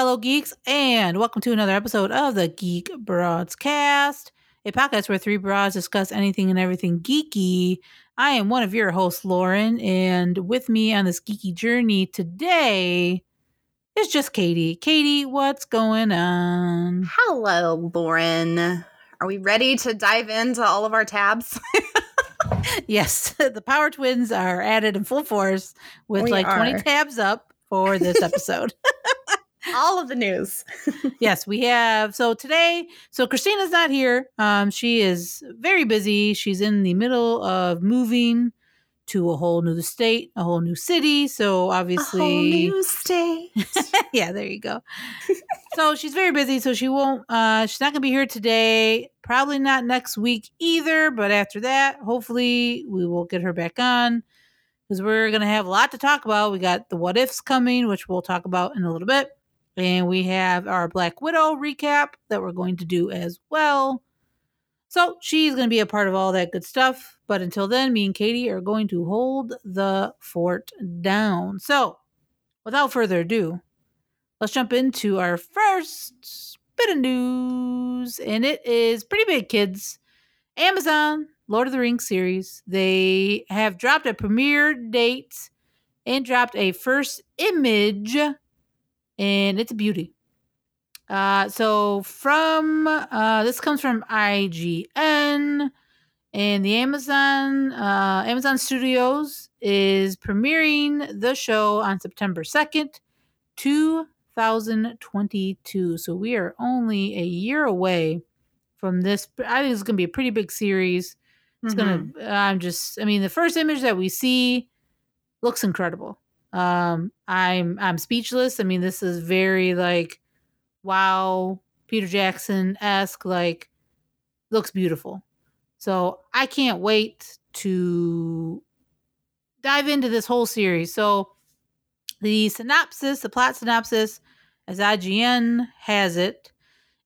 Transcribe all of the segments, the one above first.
All right, greetings, fellow geeks, and welcome to another episode of the Geek Broadcast, a podcast where three broads discuss anything and everything geeky. I am one of your hosts, Lauren, and with me on this geeky journey today is just Katie. Katie, what's going on? Hello, Lauren. Are we ready to dive into all of our tabs? yes, the Power Twins are added in full force with We like 20 tabs up for this episode. all of the news. yes, we have. So today, so Christina's not here. Um, she is very busy. She's in the middle of moving to a whole new state, a whole new city. So A obviously, whole new state. yeah, there you go. so she's very busy, so she won't. Uh, she's not gonna be here today. Probably not next week either. But after that, hopefully, we will get her back on because we're gonna have a lot to talk about. We got the what ifs coming, which we'll talk about in a little bit, and we have our Black Widow recap that we're going to do as well. So she's going to be a part of all that good stuff. But until then, me and Katie are going to hold the fort down. So without further ado, let's jump into our first bit of news. And it is pretty big, kids. Amazon Lord of the Rings series. They have dropped a premiere date and dropped a first image, and it's a beauty. Uh, so from uh, this comes from IGN, and the Amazon uh, Amazon Studios is premiering the show on September second, two thousand twenty-two. So we are only a year away from this. I think it's going to be a pretty big series. It's Mhm. gonna. I'm just. I mean, the first image that we see looks incredible. Um, I'm I'm speechless. I mean, this is very like, wow, Peter Jackson esque. Like, looks beautiful. So I can't wait to dive into this whole series. So the synopsis, the plot synopsis, as IGN has it,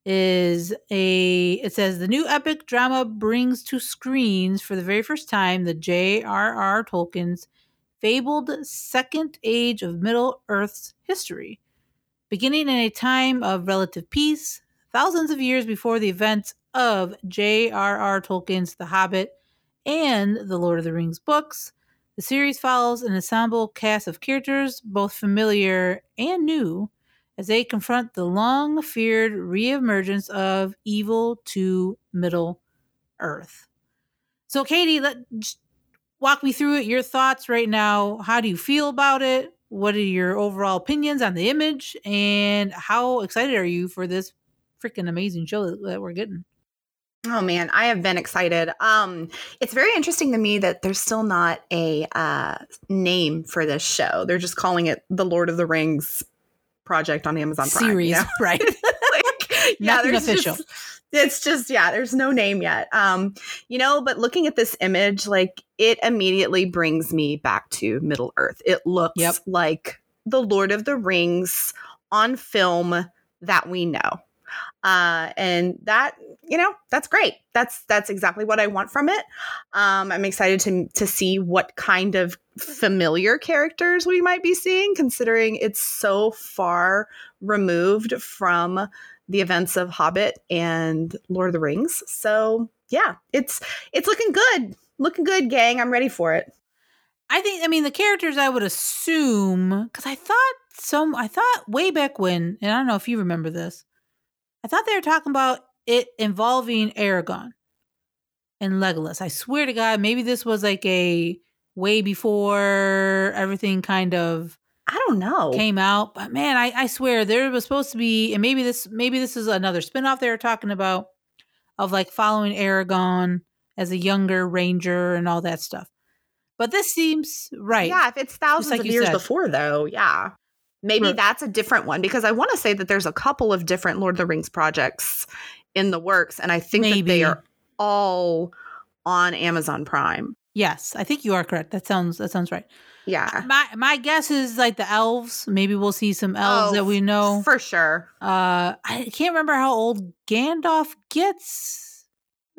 is a it says the new epic drama brings to screens for the very first time the J.R.R. Tolkien's fabled second age of Middle Earth's history. Beginning in a time of relative peace, thousands of years before the events of J.R.R. Tolkien's The Hobbit and the Lord of the Rings books, the series follows an ensemble cast of characters, both familiar and new, as they confront the long feared reemergence of evil to Middle Earth. So, Katie, let walk me through it. Your thoughts right now. How do you feel about it? What are your overall opinions on the image? And how excited are you for this freaking amazing show that, we're getting? Oh man, I have been excited. Um, it's very interesting to me that there's still not a uh, name for this show. They're just calling it the Lord of the Rings project on Amazon Prime. Series, you know? right? like, yeah, there's official. just it's just yeah, there's no name yet. Um, you know, but looking at this image, like it immediately brings me back to Middle Earth. It looks Yep. like the Lord of the Rings on film that we know. Uh, and that you know that's great that's that's exactly what i want from it um i'm excited to to see what kind of familiar characters we might be seeing considering it's so far removed from the events of hobbit and lord of the rings so yeah it's it's looking good looking good gang i'm ready for it I think I mean the characters I would assume because I thought some I thought way back when and I don't know if you remember this. I thought they were talking about it involving Aragorn and Legolas. I swear to God, maybe this was like a way before everything kind of i don't know came out. But man, I, I swear there was supposed to be, and maybe this maybe this is another spinoff they were talking about of like following Aragorn as a younger ranger and all that stuff. But this seems right. Yeah, if it's thousands like of years said. before, though, yeah. Maybe Right. that's a different one because I want to say that there's a couple of different Lord of the Rings projects in the works, and I think that they are all on Amazon Prime. Yes, I think you are correct. That sounds that sounds right. Yeah. My my guess is like the elves. Maybe we'll see some elves Oh, that we know. For sure. uh, I can't remember how old Gandalf gets.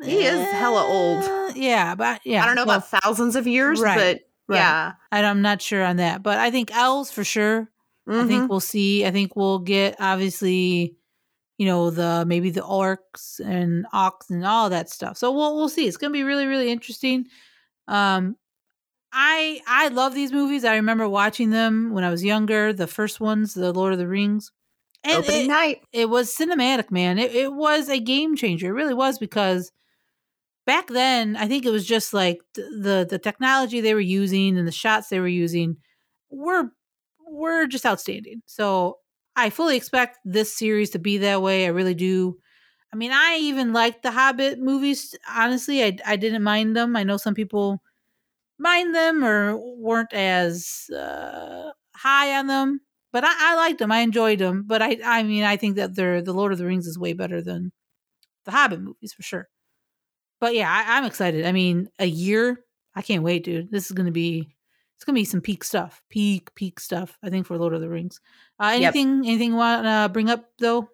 He is hella old. Uh, Yeah, but yeah, I don't know well, about thousands of years, Right, but right. yeah. I- I'm not sure on that, but I think elves for sure. I think we'll see. I think we'll get obviously, you know, the maybe the orcs and ox and all that stuff. So we'll we'll see. It's gonna be really really interesting. Um, I I love these movies. I remember watching them when I was younger. The first ones, the Lord of the Rings. And opening it, night. it was cinematic, man. It it was a game changer. It really was because back then, I think it was just like the the technology they were using and the shots they were using were were just outstanding. So I fully expect this series to be that way. I really do. I mean, I even liked the Hobbit movies. Honestly, I I didn't mind them. I know some people mind them or weren't as uh, high on them, but I, I liked them. I enjoyed them. But I I mean, I think that they're the Lord of the Rings is way better than the Hobbit movies for sure. But yeah, I, I'm excited. I mean, a year. I can't wait, dude. This is gonna be it's gonna be some peak stuff. Peak, peak stuff. I think for Lord of the Rings. Uh, Yep. anything, anything you want to uh, bring up though?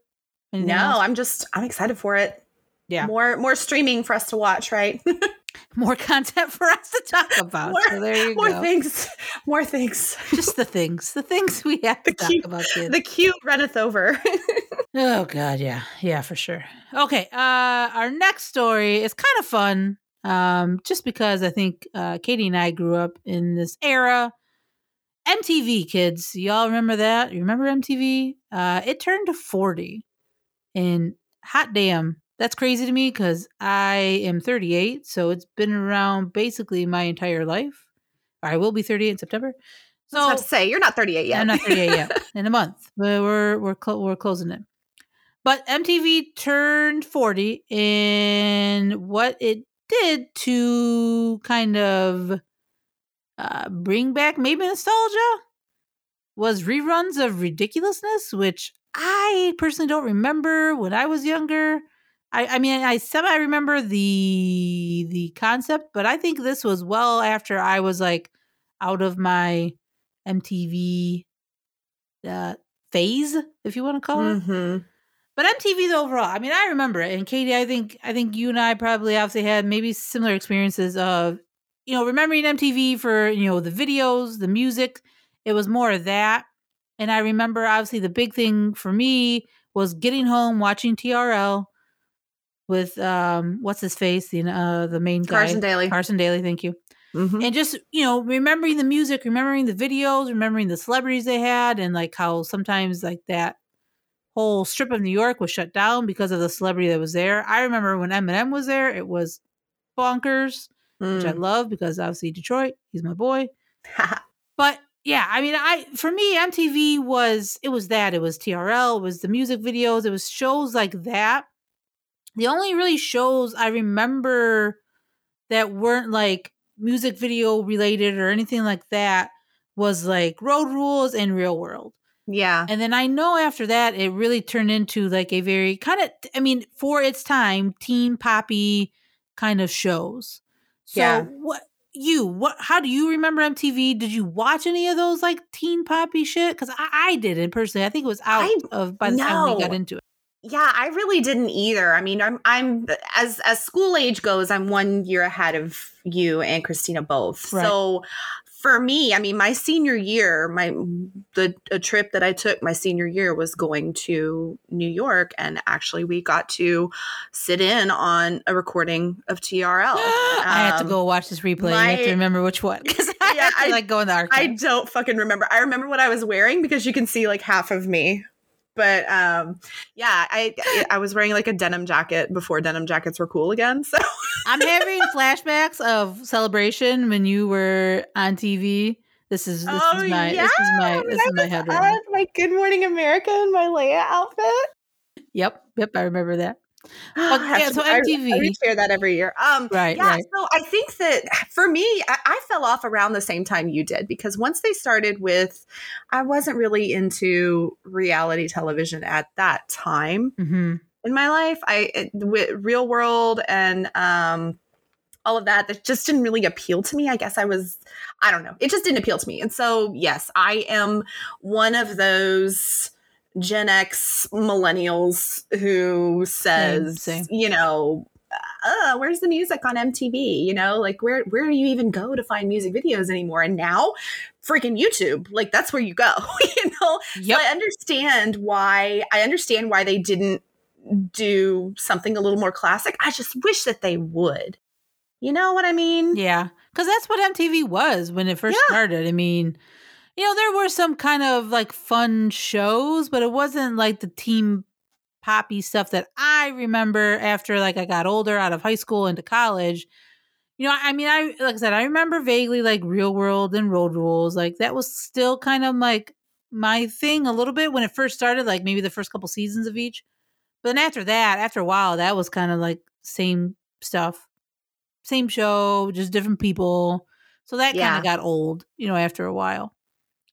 Anything No, else? I'm just I'm excited for it. Yeah. More more streaming for us to watch, right? more content for us to talk about. More- so there you more go. More things. More things. Just the things, the things we have to The talk cute- about, kids. The queue runneth over. Oh god, yeah. Yeah, for sure. Okay, uh our next story is kind of fun. Um just because I think uh Katie and I grew up in this era. MTV kids, y'all remember that? You remember MTV? Uh it turned to 40. And hot damn, that's crazy to me cuz I am 38, so it's been around basically my entire life. I will be 38 in September. So I was about to say you're not 38 yet. I'm not 38 yet. In a month, but we're we're clo- we're closing it. But MTV turned 40, and what it did to kind of uh, bring back maybe nostalgia was reruns of ridiculousness, which I personally don't remember when I was younger. I, I mean, I semi remember the the concept, but I think this was well after I was like out of my MTV uh, phase, if you want to call it. Mhm. But MTV though overall, I mean, I remember it. And Katie, I think I think you and I probably obviously had maybe similar experiences of, you know, remembering MTV for you know the videos, the music. It was more of that. And I remember obviously the big thing for me was getting home, watching TRL with um what's his face, the uh the main guy, Carson Daly. Carson Daly. Thank you Mhm. and just you know remembering the music remembering the videos remembering the celebrities they had and like how sometimes like that whole strip of new york was shut down because of the celebrity that was there i remember when eminem was there it was bonkers which i Mm. love because obviously detroit he's my boy but yeah i mean i for me mtv was it was that it was trl it was the music videos it was shows like that the only really shows i remember that weren't like music video related or anything like that was like road rules and real world yeah. and then i know after that it really turned into like a very kind of i mean for its time teen poppy kind of shows so Yeah. what you what how do you remember mtv did you watch any of those like teen poppy shit because I, I didn't personally i think it was out I- of by the time we got into it Yeah, I really didn't either. I mean, I'm I'm as as school age goes, I'm one year ahead of you and Christina both. Right. So for me, I mean, my senior year, my the a trip that I took my senior year was going to New York, and actually we got to sit in on a recording of TRL. i have to Um, go watch this replay you have to remember which one because i Yeah, have to I- like go in the I don't fucking remember. I remember what I was wearing because you can see like half of me. But um yeah, I I was wearing like a denim jacket before denim jackets were cool again. So I'm having flashbacks of celebration when you were on TV. This is this is my this is my when this I is my head right now. on my Good Morning America and my Leia outfit. Yep, yep, I remember that. I have yeah, to- so I- MTV. I, reshare that every year. Um, Right, yeah. right. So I think that for me, I, I fell off around the same time you did because once they started with, I wasn't really into reality television at that time hmm in my life. I it- with Real World and um, all of that that just didn't really appeal to me. I guess I was, I don't know, it just didn't appeal to me. And so yes, I am one of those Gen X millennials who says, same. you know, uh, where's the music on MTV? You know, like where where do you even go to find music videos anymore? And now, freaking YouTube, like that's where you go. you know, Yep. so I understand why. I understand why they didn't do something a little more classic. I just wish that they would. You know what I mean? Yeah, because that's what MTV was when it first Yeah. started. I mean, you know, there were some kind of like fun shows, but it wasn't like the team poppy stuff that I remember after like I got older out of high school into college. You know, I mean, I like I said, I remember vaguely like Real World and Road Rules. Like that was still kind of like my thing a little bit when it first started, like maybe the first couple seasons of each. But then after that, after a while, that was kind of like same stuff same show, just different people. So that kind of got old, you know, after a while.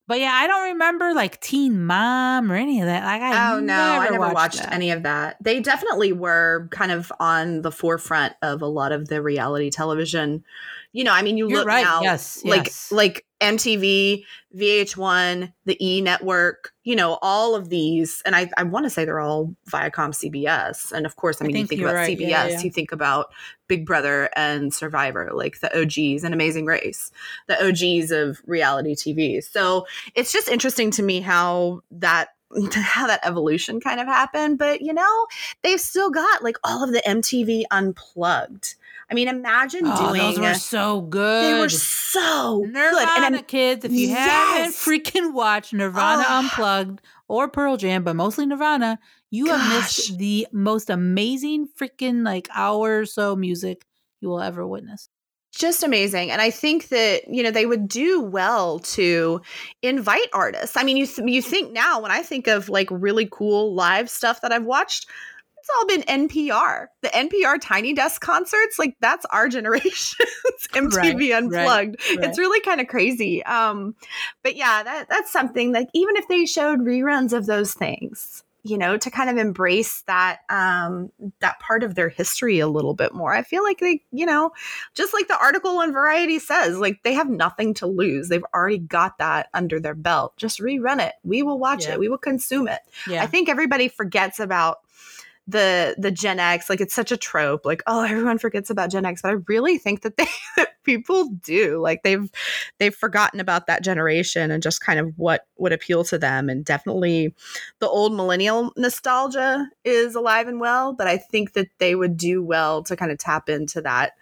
But yeah, I don't remember like Teen Mom or any of that. Like I oh no, I never watched, watched any of that. They definitely were kind of on the forefront of a lot of the reality television. You know, I mean, you You're look right. now, yes, like yes. like MTV, VH1, the E Network. You know, all of these, and I I want to say they're all Viacom, CBS, and of course, I I mean, you think think you're about right. CBS, Yeah, yeah. you think about Big Brother and Survivor, like the OGs and Amazing Race, the OGs of reality TV. So it's just interesting to me how that how that evolution kind of happened but you know they've still got like all of the mtv unplugged i mean imagine oh, doing those were so good. they were so Nirvana good and I'm, kids. If you haven't freaking watched Nirvana Oh. Unplugged or Pearl Jam, but mostly Nirvana, you have missed the most amazing freaking like hour or so music you will ever witness. just amazing and i think that you know they would do well to invite artists i mean you th- you think now when i think of like really cool live stuff that i've watched it's all been npr the npr tiny desk concerts like that's our generation's mtv Right, right, unplugged. Right. it's really kind of crazy. Um but yeah that that's something like even if they showed reruns of those things you know to kind of embrace that um that part of their history a little bit more i feel like they you know just like the article in variety says like they have nothing to lose. They've already got that under their belt. Just rerun it. We will watch Yeah. it we will consume it. Yeah. i think everybody forgets about the the gen x like it's such a trope like oh everyone forgets about gen x but i really think that they that people do like they've they've forgotten about that generation and just kind of what would appeal to them and definitely the old millennial nostalgia is alive and well but i think that they would do well to kind of tap into that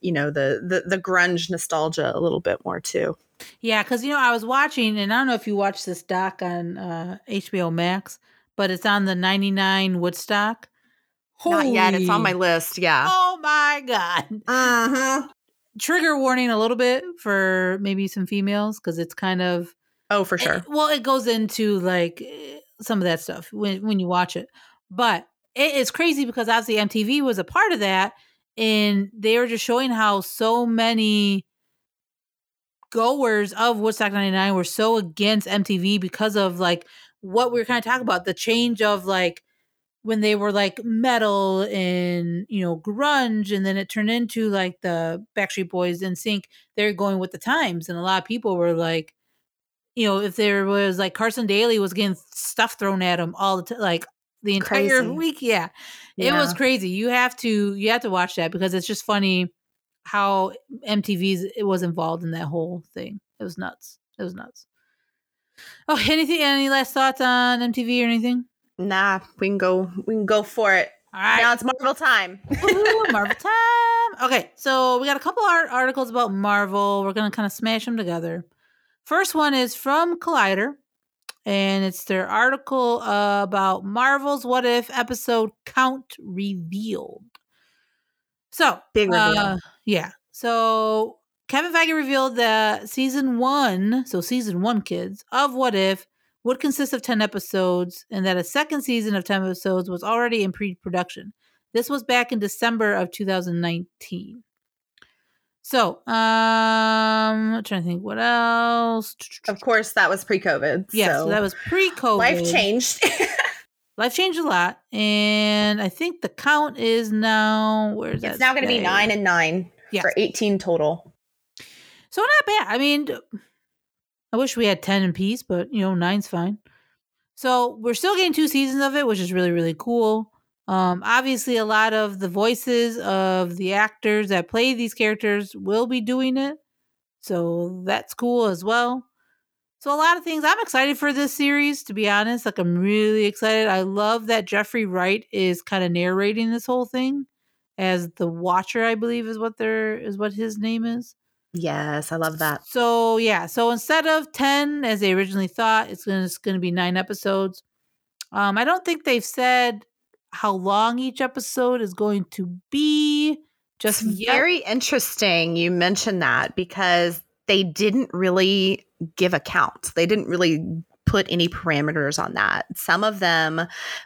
you know the the, the grunge nostalgia a little bit more too. Yeah, because you know I was watching, and I don't know if you watched this doc on uh, HBO Max, but it's on the '99 Woodstock. not yet it's on my list yeah Oh my god! uh-huh. Trigger warning a little bit for maybe some females because it's kind of oh for sure it- well, it goes into like eh, some of that stuff when when you watch it, but it is crazy because obviously MTV was a part of that, and they were just showing how so many goers of Woodstock 99 were so against MTV because of like what we were kind of talking about the change of like when they were like metal and you know grunge and then it turned into like the Backstreet Boys and Sync they're going with the times and a lot of people were like you know if there was like Carson Daly was getting stuff thrown at him all the time like the entire Crazy. week yeah it was crazy you have to you have to watch that because it's just funny how MTV's it was involved in that whole thing. It was nuts. It was nuts. Oh, anything? Any last thoughts on MTV or anything? Nah, we can go. We can go for it. All right, Now it's Marvel time. Ooh, Marvel time. Okay, so we got a couple art articles about Marvel. We're gonna kind of smash them together. First one is from Collider, and it's their article uh, about Marvel's What If episode count revealed. So Big reveal. uh, yeah. So Kevin Feige revealed that season one, so season one, kids of What If would consist of 10 episodes and that a second season of 10 episodes was already in pre production. This was back in December of 2019. So, um, I'm trying to think what else. of course, that was pre-COVID. Yeah, so, so that was pre COVID. life changed. Life changed a lot. And I think the count is now, where's that? it's now going to be nine and nine Yes. for eighteen total. So not bad. I mean, I wish we had 10 in piece, but you know, nine's fine. So we're still getting two seasons of it, which is really, really cool. Um, obviously, a lot of the voices of the actors that play these characters will be doing it. So that's cool as well. So a lot of things. I'm excited for this series, to be honest. Like I'm really excited. I love that Jeffrey Wright is kind of narrating this whole thing as the Watcher, I believe is what there is what his name is. Yes, I love that. So yeah, so instead of ten as they originally thought, it's gonna it's gonna be nine episodes. Um, I don't think they've said how long each episode is going to be. Just yet. very interesting you mentioned that because they didn't really give a count. They didn't really put any parameters on that. Some of them,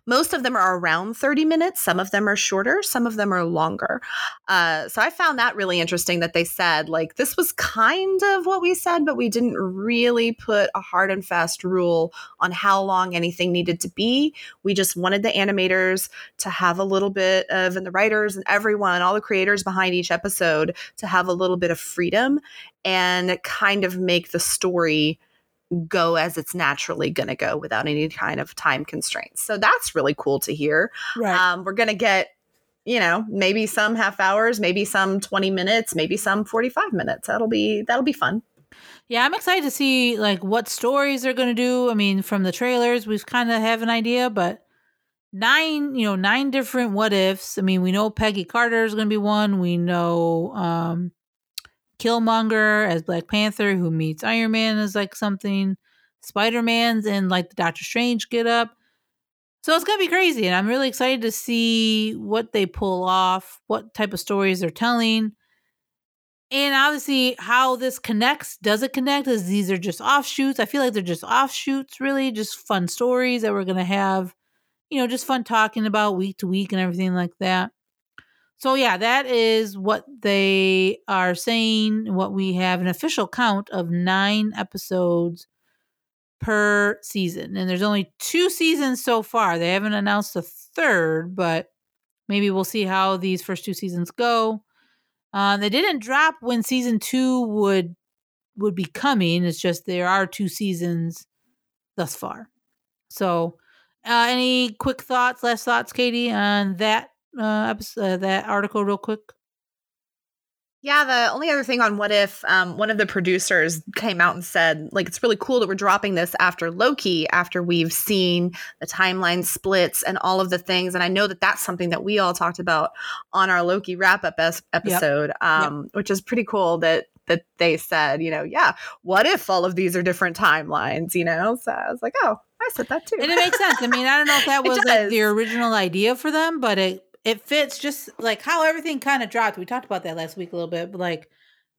most of them are around 30 minutes. Some of them are shorter. Some of them are longer. Uh, so I found that really interesting that they said, like, this was kind of what we said, but we didn't really put a hard and fast rule on how long anything needed to be. We just wanted the animators to have a little bit of, and the writers and everyone, all the creators behind each episode to have a little bit of freedom and kind of make the story go as it's naturally going to go without any kind of time constraints. So that's really cool to hear. right. Um, we're going to get, you know, maybe some half hours, maybe some 20 minutes, maybe some 45 minutes. That'll be that'll be fun. Yeah, I'm excited to see like what stories they're going to do. I mean, from the trailers, we've kind of have an idea, but nine, you know, nine different what ifs. I mean, we know Peggy Carter is going to be one. We know um Killmonger as Black Panther who meets Iron Man as like something. Spider-Man's in like the Doctor Strange get up. So it's to be crazy and I'm really excited to see what they pull off, what type of stories they're telling and obviously how this connects does it connect as these are just offshoots i feel like they're just offshoots really just fun stories that we're to have you know just fun talking about week to week and everything like that so yeah that is what they are saying what we have an official count of nine episodes per season and there's only two seasons so far they haven't announced a third but maybe we'll see how these first two seasons go um, they didn't drop when season two would would be coming. It's just there are two seasons thus far. So, uh, any quick thoughts, last thoughts, Katie, on that uh, episode, uh, that article, real quick? Yeah, the only other thing on what if um, one of the producers came out and said, like, it's really cool that we're dropping this after Loki, after we've seen the timeline splits and all of the things. And I know that that's something that we all talked about on our Loki wrap up es- episode, um, which is pretty cool that that they said, you know, yeah, what if all of these are different timelines, you know? So I was like, oh, I said that too. And it makes sense. I mean, I don't know if that was like the original idea for them, but it it fits just like how everything kind of dropped. We talked about that last week a little bit, but like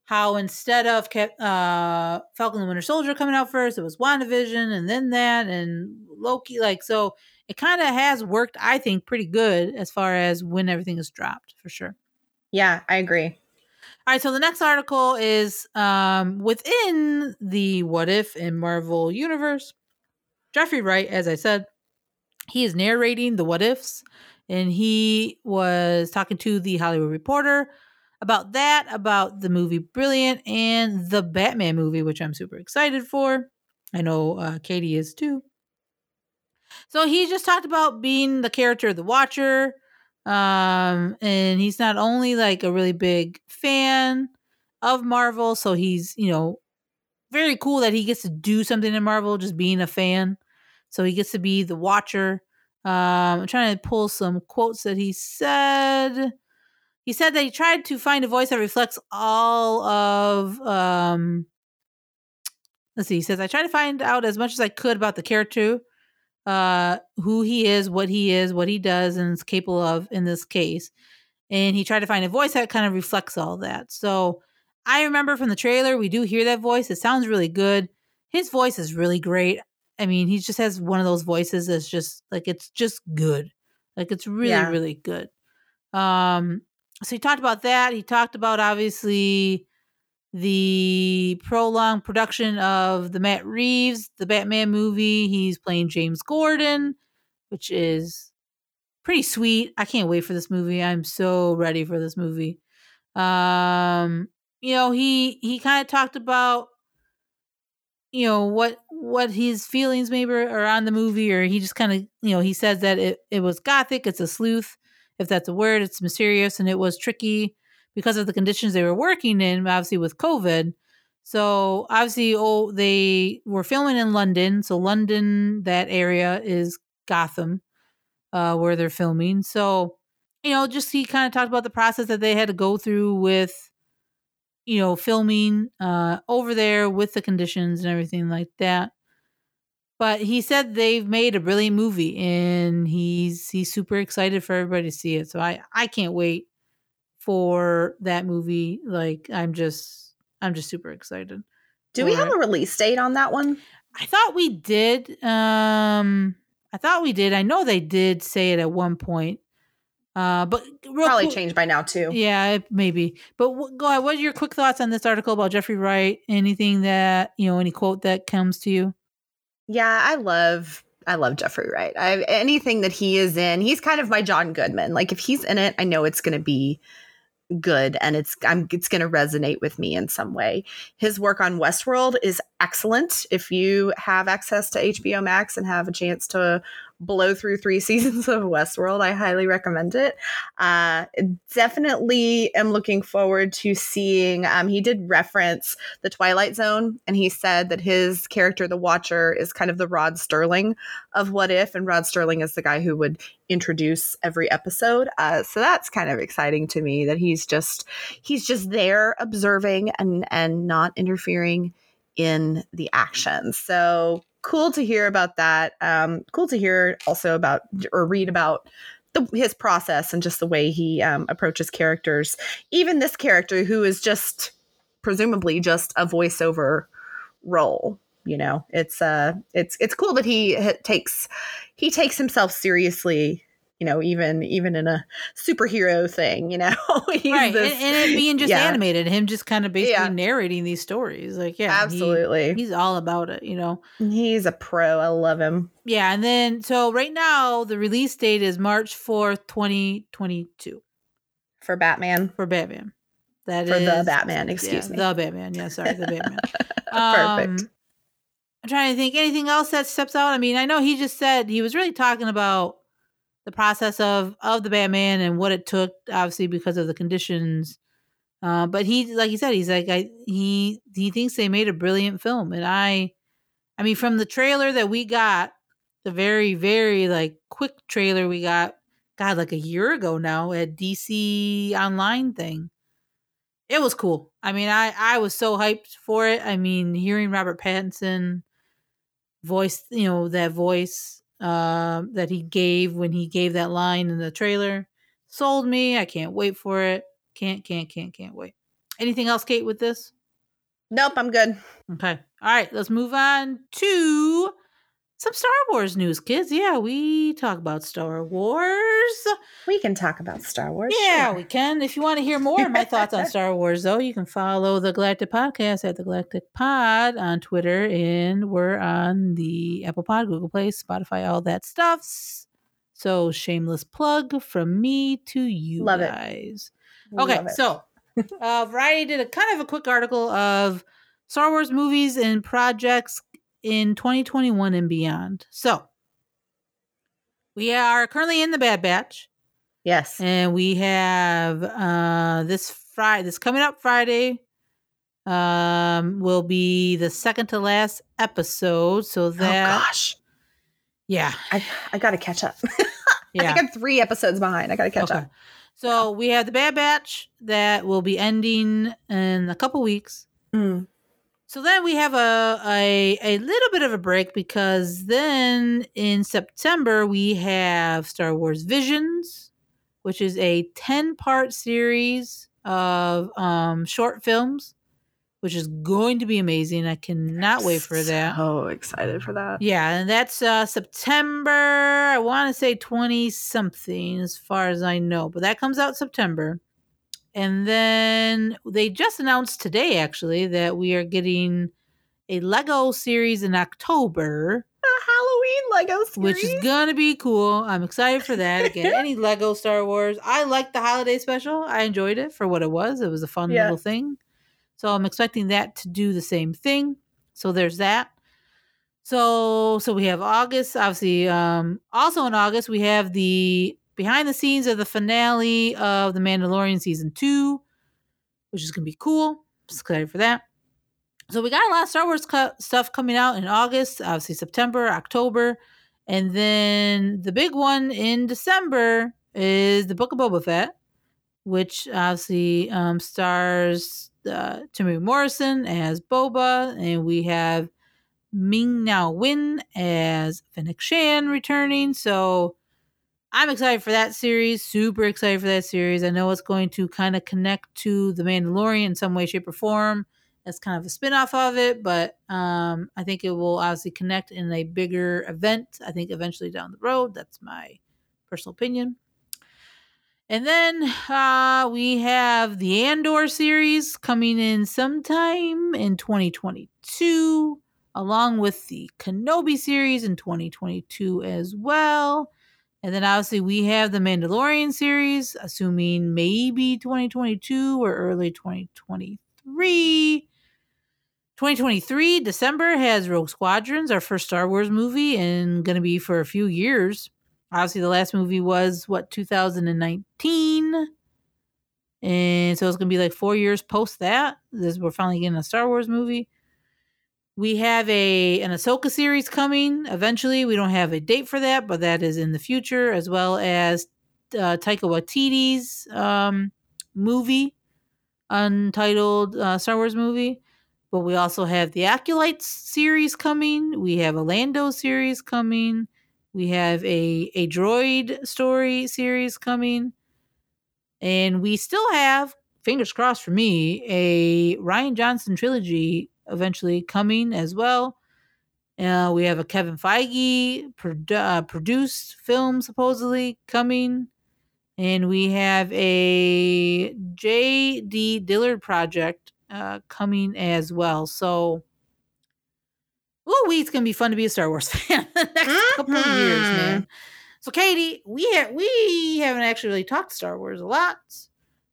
how instead of uh, Falcon and Winter Soldier coming out first, it was WandaVision and then that and Loki. Like, so it kind of has worked, I think, pretty good as far as when everything is dropped for sure. yeah, I agree. All right, so the next article is um, within the What If in Marvel Universe. Jeffrey Wright, as I said, he is narrating the What Ifs, and he was talking to the Hollywood Reporter about that, about the movie Brilliant, and the Batman movie, which I'm super excited for. I know uh, Katie is too. So he just talked about being the character of the Watcher, um, and he's not only like a really big fan of Marvel, so he's you know very cool that he gets to do something in Marvel, just being a fan. So he gets to be the Watcher. Um, I'm trying to pull some quotes that he said. He said that he tried to find a voice that reflects all of. Um, let's see. He says I tried to find out as much as I could about the character, uh, who he is, what he is, what he does, and is capable of in this case. And he tried to find a voice that kind of reflects all that. So I remember from the trailer, we do hear that voice. It sounds really good. His voice is really great. I mean, he just has one of those voices that's just like it's just good. Like it's really, Yeah. really good. Um, so he talked about that. He talked about obviously the prolonged production of the Matt Reeves, the Batman movie. He's playing James Gordon, which is pretty sweet. I can't wait for this movie. I'm so ready for this movie. Um, you know, he he kind of talked about you know what what his feelings maybe are on the movie or he just kind of you know he says that it, it was gothic it's a sleuth if that's a word. It's mysterious and it was tricky because of the conditions they were working in, obviously with COVID. So obviously, oh, they were filming in London. So London, that area is Gotham, uh, where they're filming. So you know, just he kind of talked about the process that they had to go through with, you know, filming uh, over there with the conditions and everything like that. But he said they've made a brilliant movie, and he's he's super excited for everybody to see it. So I I can't wait for that movie. Like I'm just I'm just super excited. Do we have it. a release date on that one? I thought we did. Um I thought we did. I know they did say it at one point. Uh, but probably cool. changed by now too. Yeah, maybe. But go ahead. What are your quick thoughts on this article about Jeffrey Wright? Anything that you know? Any quote that comes to you? Yeah, I love I love Jeffrey Wright. I anything that he is in, he's kind of my John Goodman. Like if he's in it, I know it's going to be good and it's I'm it's going to resonate with me in some way. His work on Westworld is excellent. If you have access to HBO Max and have a chance to blow through three seasons of Westworld. I highly recommend it. Uh, definitely am looking forward to seeing. Um, he did reference the Twilight Zone, and he said that his character, the Watcher, is kind of the Rod Sterling of What If, and Rod Sterling is the guy who would introduce every episode. Uh, so that's kind of exciting to me that he's just he's just there observing and and not interfering in the action. So cool to hear about that. Um, cool to hear also about or read about the, his process and just the way he um, approaches characters. Even this character who is just presumably just a voiceover role. You know, it's uh, it's it's cool that he takes he takes himself seriously you know, even even in a superhero thing, you know, right, this, and, and, it being just yeah. animated, him just kind of basically yeah. narrating these stories, like yeah, absolutely, he, he's all about it, you know. He's a pro. I love him. Yeah, and then so right now the release date is March fourth, twenty twenty two, for Batman. For Batman, that for is, the Batman. Excuse yeah, me, the Batman. Yeah, sorry, the Batman. Perfect. Um, I'm trying to think anything else that steps out. I mean, I know he just said he was really talking about the process of of the Batman and what it took, obviously because of the conditions. Uh, but he, like he said, he's like I, he he thinks they made a brilliant film, and I, I mean, from the trailer that we got, the very very like quick trailer we got, God, like a year ago now at DC Online thing. It was cool. I mean, I I was so hyped for it. I mean, hearing Robert Pattinson voice, you know, that voice uh, that he gave when he gave that line in the trailer. Sold me. I can't wait for it. Can't, can't, can't, can't wait. Anything else, Kate, with this? Nope, I'm good. Okay. All right, let's move on to some Star Wars news, kids. Yeah, we talk about Star Wars. We can talk about Star Wars. Yeah, sure. we can. If you want to hear more of my thoughts on Star Wars, though, you can follow the Galactic Podcast at the Galactic Pod on Twitter, and we're on the Apple Pod, Google Play, Spotify, all that stuff. So, shameless plug from me to you Love guys. It. Okay, Love so uh, Variety did a kind of a quick article of Star Wars movies and projects in 2021 and beyond. So we are currently in the Bad Batch. Yes. And we have uh this Friday this coming up Friday um will be the second to last episode. So oh, that oh gosh. Yeah. I I gotta catch up. yeah. I think I'm three episodes behind. I gotta catch okay. up. So we have the Bad Batch that will be ending in a couple weeks. Mm. So then we have a, a a little bit of a break because then in September we have Star Wars Visions, which is a 10 part series of um, short films, which is going to be amazing. I cannot wait for that. So excited for that. Yeah, and that's uh, September, I want to say 20 something as far as I know, but that comes out September. And then they just announced today, actually, that we are getting a Lego series in October. A Halloween Lego series. Which is going to be cool. I'm excited for that. Again, any Lego Star Wars. I liked the holiday special. I enjoyed it for what it was. It was a fun yeah. little thing. So I'm expecting that to do the same thing. So there's that. So so we have August, obviously. Um, also in August we have the behind the scenes of the finale of The Mandalorian season two, which is gonna be cool. Just excited for that. So we got a lot of Star Wars co- stuff coming out in August, obviously September, October, and then the big one in December is the Book of Boba Fett, which obviously um, stars uh, Temuera Morrison as Boba, and we have Ming Na Wen as Fennec Shand returning. So I'm excited for that series. Super excited for that series. I know it's going to kind of connect to The Mandalorian in some way, shape, or form as kind of a spin-off of it, but um, I think it will obviously connect in a bigger event. I think eventually down the road. That's my personal opinion. And then uh, we have the Andor series coming in sometime in 2022, along with the Kenobi series in 2022 as well. And then obviously we have the Mandalorian series, assuming maybe 2022 or early 2023. 2023 December has Rogue Squadrons, our first Star Wars movie, and going to be for a few years. Obviously, the last movie was what 2019, and so it's going to be like four years post that. This we're finally getting a Star Wars movie. We have a an Ahsoka series coming eventually. We don't have a date for that, but that is in the future, as well as uh, Taika Waititi's um, movie, untitled uh, Star Wars movie. But we also have the Acolytes series coming. We have a Lando series coming. We have a a droid story series coming. And we still have, fingers crossed for me, a Rian Johnson trilogy eventually coming as well. Uh, we have a Kevin Feige produ- uh, produced film supposedly coming. And we have a J.D. Dillard project uh, coming as well. So, ooh, it's gonna be fun to be a Star Wars fan the next couple of years, Mhm. man. So, Katie, we ha- we haven't actually really talked Star Wars a lot.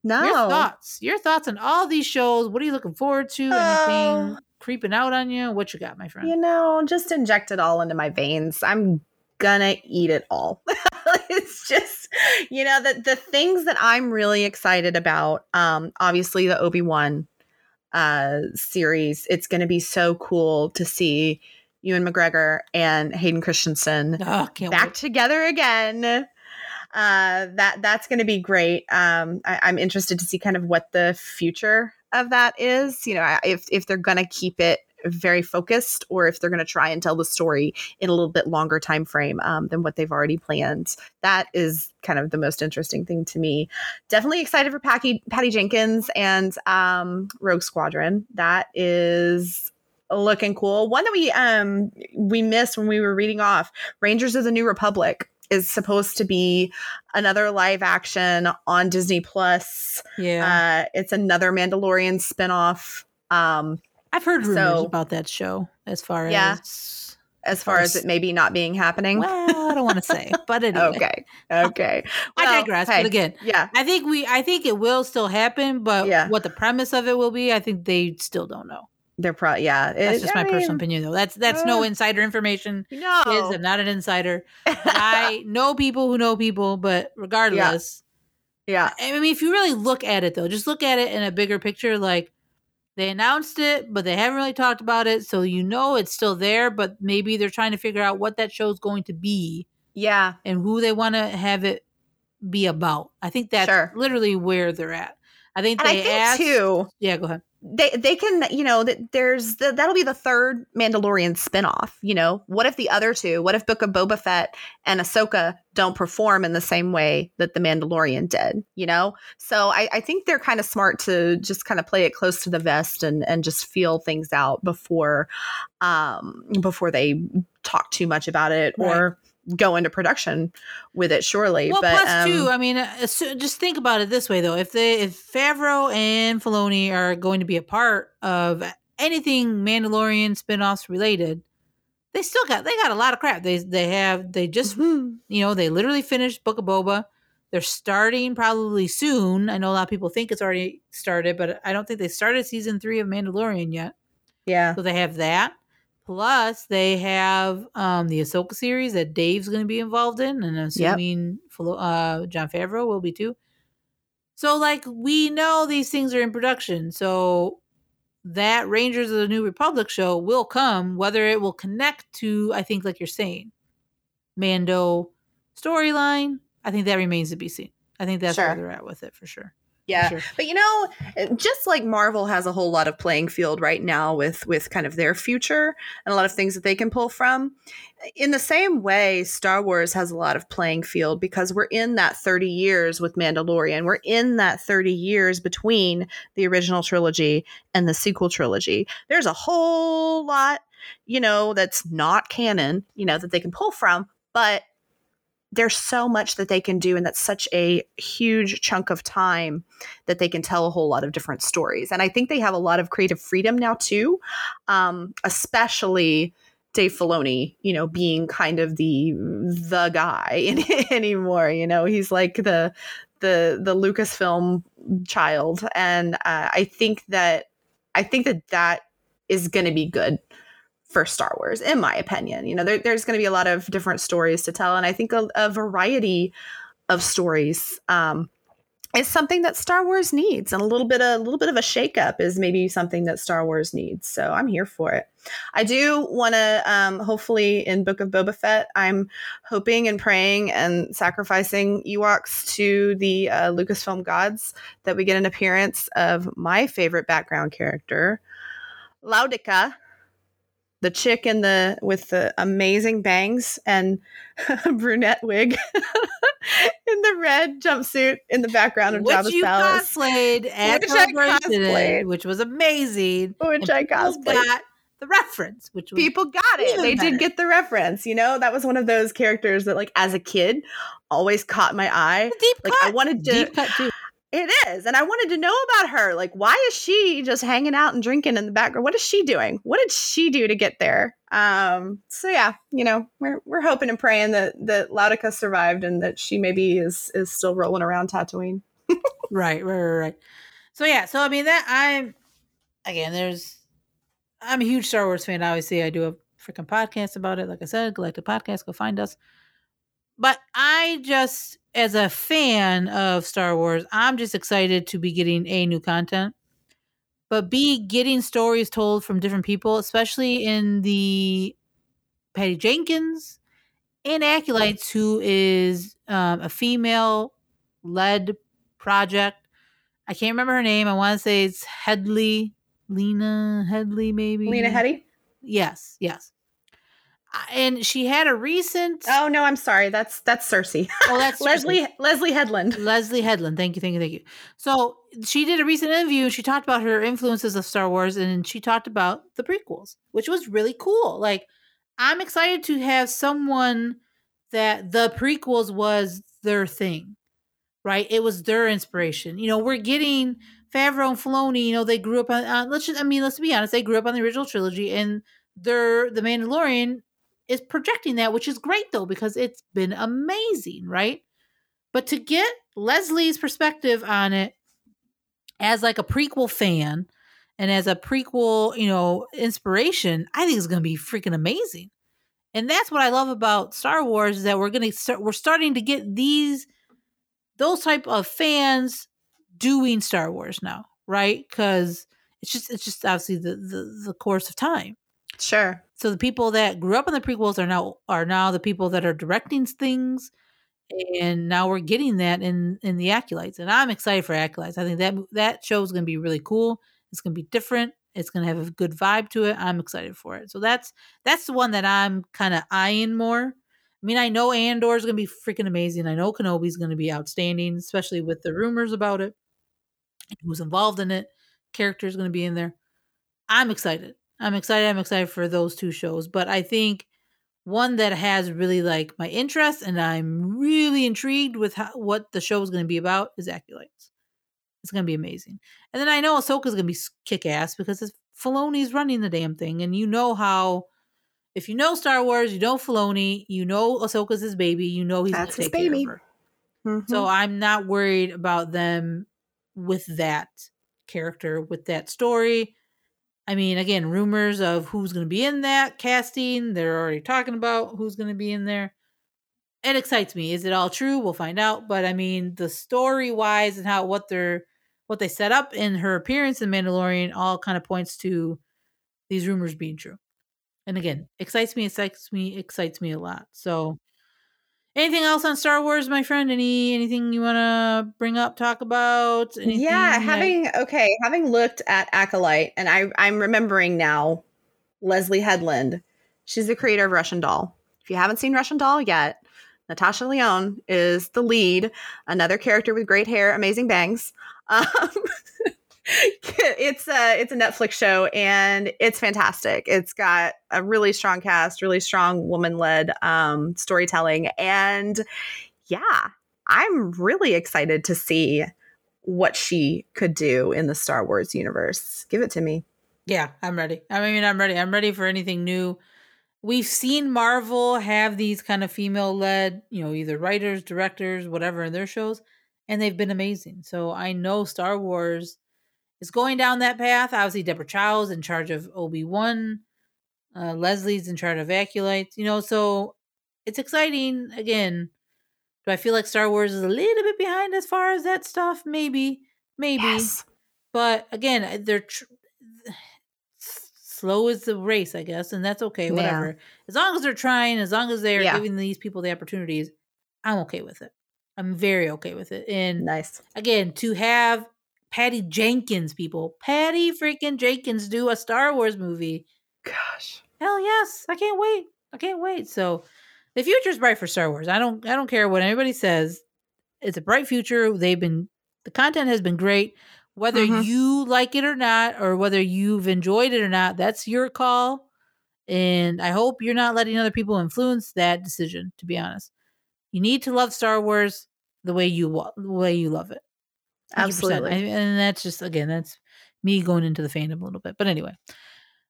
No. Your thoughts? Your thoughts on all these shows? What are you looking forward to? Anything Uh, creeping out on you? What you got, my friend? You know, just inject it all into my veins. I'm gonna eat it all. it's just, you know, the the things that I'm really excited about. Um, obviously the Obi Wan uh series. It's gonna be so cool to see Ewan McGregor and Hayden Christensen Oh, back wait. together again. Uh, that that's going to be great. Um, I, I'm interested to see kind of what the future of that is. You know, if if they're going to keep it very focused, or if they're going to try and tell the story in a little bit longer time frame um, than what they've already planned. That is kind of the most interesting thing to me. Definitely excited for Patty Patty Jenkins and um, Rogue Squadron. That is looking cool. One that we um we missed when we were reading off Rangers of the New Republic is supposed to be another live action on Disney Plus. Yeah, Uh, it's another Mandalorian spinoff. Um, I've heard rumors so- about that show. As far Yeah. as as far as course. it maybe not being happening. well, I don't want to say, but anyway. okay. Okay. I Well, digress. hey, But again, yeah. I think we I think it will still happen, but Yeah. what the premise of it will be, I think they still don't know. They're probably yeah. That's just I my personal opinion though. That's that's no uh, insider information. No. Kids, I'm not an insider. I know people who know people, but regardless, yeah. I mean if you really look at it though, just look at it in a bigger picture, like they announced it, but they haven't really talked about it, so you know it's still there, but maybe they're trying to figure out what that show's going to be Yeah. and who they want to have it be about. I think that's Sure. literally where they're at. I think And I they think asked. too, Yeah, go ahead. They they can you know that there's the, that'll be the third Mandalorian spinoff. You know, what if the other two? What if Book of Boba Fett and Ahsoka don't perform in the same way that the Mandalorian did? You know, so I, I think they're kind of smart to just kind of play it close to the vest and and just feel things out before um before they talk too much about it or go into production with it. Surely, Well, but plus um, two. I mean, uh, just think about it this way though: if they, if Favreau and Filoni are going to be a part of anything Mandalorian spinoffs related, they still got they got a lot of crap. They they have they just mhm. you know they literally finished Book of Boba. They're starting probably soon. I know a lot of people think it's already started, but I don't think they started season three of Mandalorian yet. yeah, So they have that. Plus, they have um, the Ahsoka series that Dave's going to be involved in, and I'm assuming Flo- uh, Jon Favreau will be too. So, like, we know these things are in production. So, that Rangers of the New Republic show will come, whether it will connect to, I think, like you're saying, Mando storyline. I think that remains to be seen. I think that's Sure. where they're at with it for sure. Yeah. Sure. But you know, eh, just like Marvel has a whole lot of playing field right now with with kind of their future and a lot of things that they can pull from. In the same way, Star Wars has a lot of playing field because we're in that 30 years with Mandalorian. We're in that 30 years between the original trilogy and the sequel trilogy. There's a whole lot, you know, that's not canon, you know, that they can pull from, but there's so much that they can do and that's such a huge chunk of time that they can tell a whole lot of different stories. And i think they have a lot of creative freedom now too um, especially dave filoni you know being kind of the the guy anymore you know? He's like the the the lucasfilm child. And uh, i think that i think that that is going to be good for Star Wars, in my opinion. You know, there, there's going to be a lot of different stories to tell, and I think a, a variety of stories um, is something that Star Wars needs, and a little bit of, a little bit of a shakeup is maybe something that Star Wars needs. So I'm here for it. I do want to, um, hopefully, in Book of Boba Fett, I'm hoping and praying and sacrificing Ewoks to the uh, Lucasfilm gods that we get an appearance of my favorite background character, Laudica the chick in the with the amazing bangs and brunette wig in the red jumpsuit in the background of which Jabba's you palace, cosplayed at Which I Celebration, cosplayed. which was amazing. which And I cosplayed. got the reference, which was People got it. They better. did get the reference. You know, that was one of those characters that, like, as a kid, always caught my eye. a deep Like, cut. I wanted to. deep cut too. It is. And I wanted to know about her. Like, why is she just hanging out and drinking in the background? What is she doing? What did she do to get there? Um, so yeah, you know, we're we're hoping and praying that that Laudica survived and that she maybe is is still rolling around Tatooine. Right, right, right, right. So yeah, so I mean that I'm again, there's I'm a huge Star Wars fan. Obviously, I do a freaking podcast about it. Like I said, Galactic Podcast, go find us. But I just, as a fan of Star Wars, I'm just excited to be getting a new content, but b getting stories told from different people, especially in the Patty Jenkins and Acolytes, who is um, a female led project. I can't remember her name. I want to say it's Headley, Lena Headley, maybe. Lena Headey? Yes, yes. And she had a recent. Oh no, I'm sorry. That's that's Cersei. Oh, that's Leslie Leslie Headland. Leslie Headland. Thank you, thank you, thank you. So she did a recent interview and she talked about her influences of Star Wars and she talked about the prequels, which was really cool. Like, I'm excited to have someone that the prequels was their thing, right? It was their inspiration. You know, we're getting Favreau and Filoni. You know, they grew up on. Uh, let's just, I mean, let's be honest. They grew up on the original trilogy, and they're the Mandalorian is projecting that, which is great though because it's been amazing, right? But to get Leslie's perspective on it as like a prequel fan and as a prequel, you know, inspiration, I think it's going to be freaking amazing. And that's what I love about Star Wars is that we're going to start we're starting to get these those type of fans doing Star Wars now, right? Cuz it's just it's just obviously the, the the course of time. Sure. So the people that grew up in the prequels are now are now the people that are directing things, and now we're getting that in in the acolytes, and I'm excited for acolytes. I think that that show is going to be really cool. It's going to be different. It's going to have a good vibe to it. I'm excited for it. So that's that's the one that I'm kind of eyeing more. I mean, I know Andor is going to be freaking amazing. I know Kenobi's going to be outstanding, especially with the rumors about it who's involved in it. Character is going to be in there. I'm excited. I'm excited. I'm excited for those two shows. But I think one that has really like my interest and I'm really intrigued with how, what the show is going to be about is Acolytes. It's going to be amazing. And then I know Ahsoka's going to be kick ass because it's Filoni's running the damn thing. And you know how, if you know Star Wars, you know Filoni, you know Ahsoka's his baby, you know he's going That's to his baby. Mhm. So I'm not worried about them with that character, with that story. I mean, again, rumors of who's going to be in that casting. They're already talking about who's going to be in there. It excites me. Is it all true? We'll find out. But I mean, the story wise and how what they're what they set up in her appearance in Mandalorian all kind of points to these rumors being true. And again, excites me, excites me, excites me a lot. So anything else on Star Wars, my friend? Any anything you want to bring up, talk about? Anything yeah, that- having okay, having looked at Acolyte, and I I'm remembering now, Leslie Headland. She's the creator of Russian Doll. If you haven't seen Russian Doll yet, Natasha Lyonne is the lead. Another character with great hair, amazing bangs. Um, it's a it's a Netflix show and it's fantastic. It's got a really strong cast, really strong woman led um, storytelling, and yeah, I'm really excited to see what she could do in the Star Wars universe. Give it to me. Yeah, I'm ready. I mean, I'm ready. I'm ready for anything new. We've seen Marvel have these kind of female led, you know, either writers, directors, whatever in their shows, and they've been amazing. So I know Star Wars is going down that path. Obviously, Deborah Chow's in charge of Obi Wan, uh, Leslie's in charge of Acolytes, you know, so it's exciting. Again, do I feel like Star Wars is a little bit behind as far as that stuff? Maybe, maybe. Yes. But again, they're tr- slow is the race, I guess, and that's okay. Yeah. Whatever. As long as they're trying, as long as they're Yeah. giving these people the opportunities, I'm okay with it. I'm very okay with it. And Nice. again, to have Patty Jenkins, people, Patty freaking Jenkins do a Star Wars movie. Gosh. Hell yes, I can't wait. I can't wait. So the future's bright for Star Wars. I don't I don't care what anybody says. It's a bright future. They've been the content has been great. Whether Mhm. you like it or not, or whether you've enjoyed it or not, that's your call. And I hope you're not letting other people influence that decision, to be honest. You need to love Star Wars the way you the way you love it. 100%. Absolutely. I- and that's just again, that's me going into the fandom a little bit. But anyway.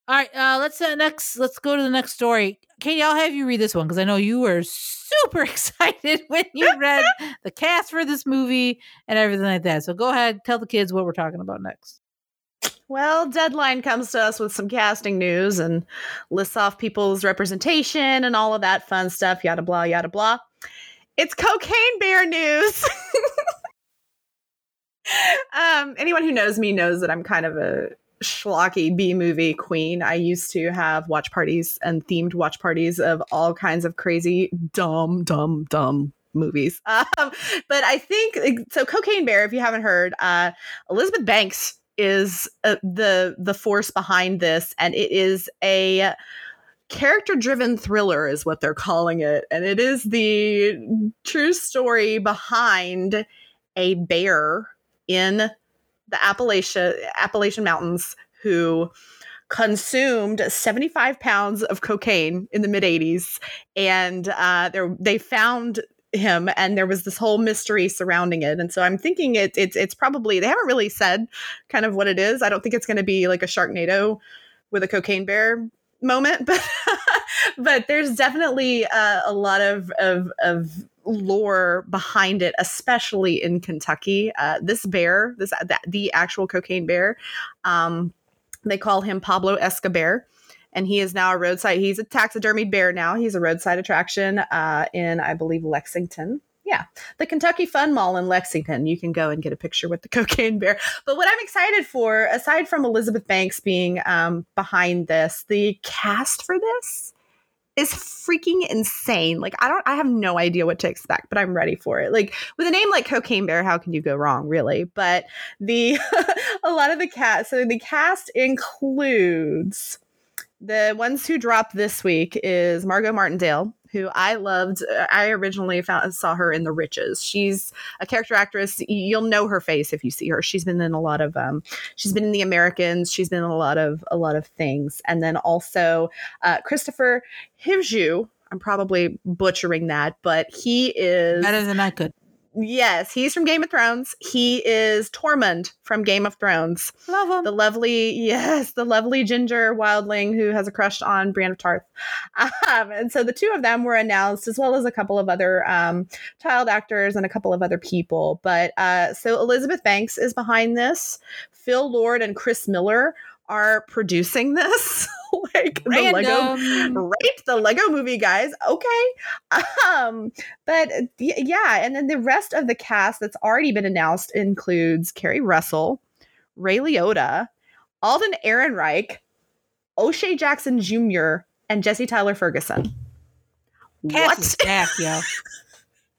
All right, uh, let's uh, next. Let's go to the next story. Katie, I'll have you read this one because I know you were super excited when you read the cast for this movie and everything like that. So go ahead, tell the kids what we're talking about next. Well, Deadline comes to us with some casting news and lists off people's representation and all of that fun stuff, yada blah, yada blah. It's cocaine bear news. um, anyone who knows me knows that I'm kind of a schlocky B movie queen. I used to have watch parties and themed watch parties of all kinds of crazy, dumb, dumb, dumb movies. Um, but I think so. Cocaine Bear, if you haven't heard, uh, Elizabeth Banks is uh, the the force behind this, and it is a character driven thriller is what they're calling it and it is the true story behind a bear in the Appalachia Appalachian Mountains who consumed 75 pounds of cocaine in the mid 80s and uh, they found him and there was this whole mystery surrounding it. And so i'm thinking it, it's it's probably they haven't really said kind of what it is. I don't think it's going to be like a sharknado with a cocaine bear moment but but there's definitely uh, a lot of, of of lore behind it especially in kentucky. Uh, this bear this that, the actual cocaine bear um, they call him pablo escobar and he is now a roadside he's a taxidermied bear now. He's a roadside attraction uh, in i believe lexington. Yeah the kentucky fun mall in lexington. You can go and get a picture with the cocaine bear. But what i'm excited for aside from elizabeth banks being um, behind this the cast for this is freaking insane. Like i don't i have no idea what to expect but i'm ready for it. Like with a name like cocaine bear how can you go wrong really? But the a lot of the cast so the cast includes the ones who dropped this week is Margot Martindale, who I loved. I originally found saw her in The Riches. She's a character actress. You'll know her face if you see her. She's been in a lot of um, she's been in The Americans. She's been in a lot of a lot of things. And then also uh, Kristofer Hivju. I'm probably butchering that, but he is Better than I could. Yes, he's from Game of Thrones. He is Tormund from Game of Thrones Love him. the lovely yes the lovely ginger wildling who has a crush on brienne of tarth um, and so the two of them were announced as well as a couple of other um, child actors and a couple of other people but uh, so elizabeth banks is behind this phil lord and chris miller are producing this. like the Lego right the lego movie guys okay um but yeah and then the rest of the cast that's already been announced includes keri russell ray liotta alden ehrenreich o'shea jackson jr and jesse tyler ferguson Cast what is stacked, yo.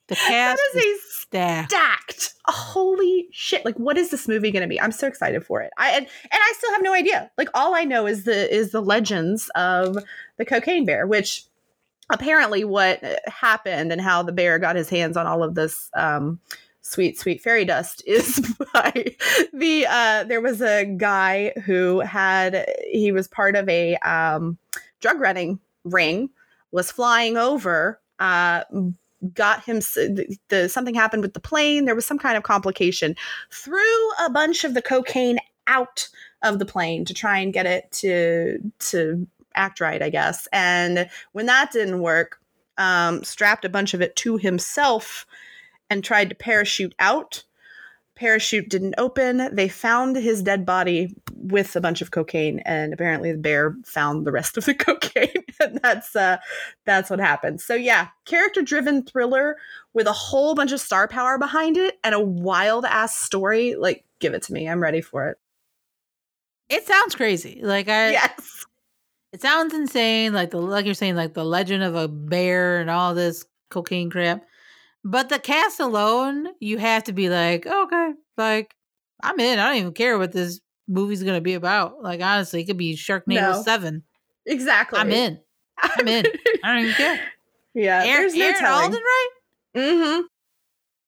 The that cast is is stacked. stacked! Holy shit like what is this movie going to be? I'm so excited for it. I and, and i still have no idea. Like all i know is the is the legends of the cocaine bear which apparently what uh, happened and how the bear got his hands on all of this um sweet sweet fairy dust is by the uh there was a guy who had he was part of a um drug running ring was flying over uh got him the, the something happened with the plane there was some kind of complication threw a bunch of the cocaine out of the plane to try and get it to to act right i guess and when that didn't work um strapped a bunch of it to himself and tried to parachute out. Parachute didn't open they found his dead body with a bunch of cocaine and apparently the bear found the rest of the cocaine and that's uh that's what happened so yeah character driven thriller with a whole bunch of star power behind it and a wild ass story like give it to me i'm ready for it It sounds crazy. Like I yes it sounds insane, like the like you're saying, like the legend of a bear and all this cocaine crap. But the cast alone, you have to be like, okay, like I'm in. I don't even care what this movie's gonna be about. Like honestly, it could be Sharknado No. Seven. exactly I'm in. I'm in. I don't even care. yeah Aaron, there's no Aaron telling Alden, right? mm-hmm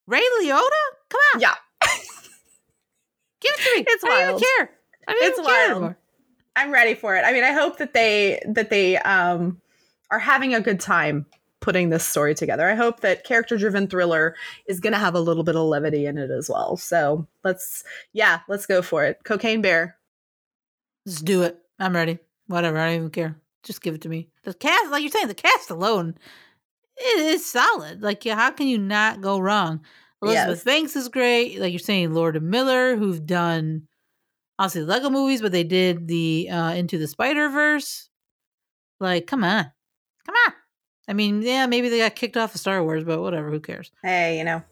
Ray Liotta? Come on. Yeah. Give it to me. It's I don't even care. I don't It's even care wild. anymore. I'm ready for it. I mean, I hope that they that they um are having a good time putting this story together. I hope that character driven thriller is going to have a little bit of levity in it as well. So, let's yeah, let's go for it. Cocaine Bear. Let's do it. I'm ready. Whatever. I don't even care. Just give it to me. The cast, like you're saying, the cast alone it is solid. Like, yeah, how can you not go wrong? Elizabeth Yes. Banks is great. Like you're saying, Lord and Miller, who've done obviously Lego movies, but they did the uh Into the Spider Verse. Like, come on, come on. I mean, yeah, maybe they got kicked off of Star Wars, but whatever. Who cares? Hey, you know.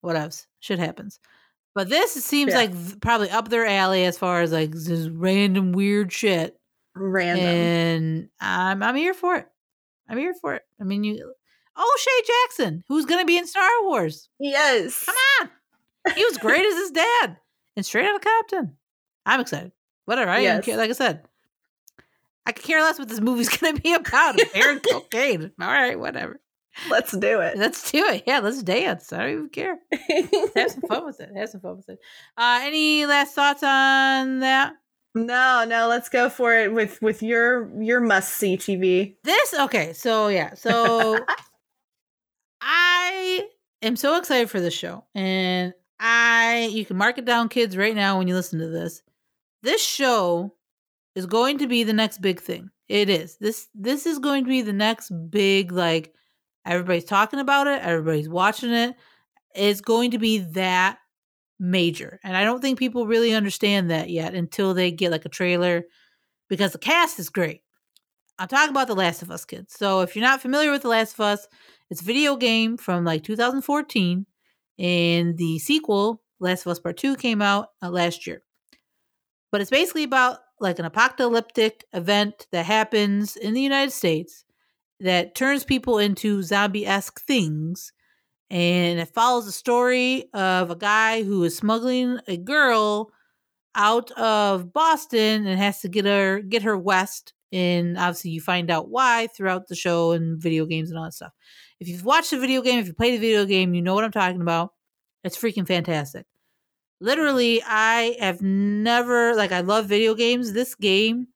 What else? Shit happens. But this seems Yeah. like th- probably up their alley as far as like this random weird shit Random. and I'm I'm here for it. I'm here for it. I mean, you. Oh, Shay Jackson, who's going to be in Star Wars? yes. Come on, he was great as his dad and Straight out of Compton. I'm excited. Whatever. I don't Yes. care. Like I said, I could care less what this movie's going to be about. Aaron cocaine. All right, whatever. Let's do it. Let's do it. Yeah, let's dance. I don't even care. Have some fun with it. Have some fun with it. Uh, any last thoughts on that? no, no, let's go for it with with your your must see TV. This okay, so yeah, so I am so excited for this show, and I you can mark it down, kids, right now when you listen to this. This show is going to be the next big thing. It is this. This is going to be the next big like everybody's talking about it, everybody's watching it. It's going to be that major, and I don't think people really understand that yet until they get like a trailer, because the cast is great. I'm talking about The Last of Us, kids. So if you're not familiar with The Last of Us, it's a video game from like 2014, and the sequel, Last of Us Part 2, came out uh, last year. But it's basically about like an apocalyptic event that happens in the United States that turns people into zombie esque things. And it follows the story of a guy who is smuggling a girl out of Boston and has to get her get her west. And obviously, you find out why throughout the show and video games and all that stuff. If you've watched the video game, if you played the video game, you know what I'm talking about. It's freaking fantastic. Literally, I have never like I love video games. This game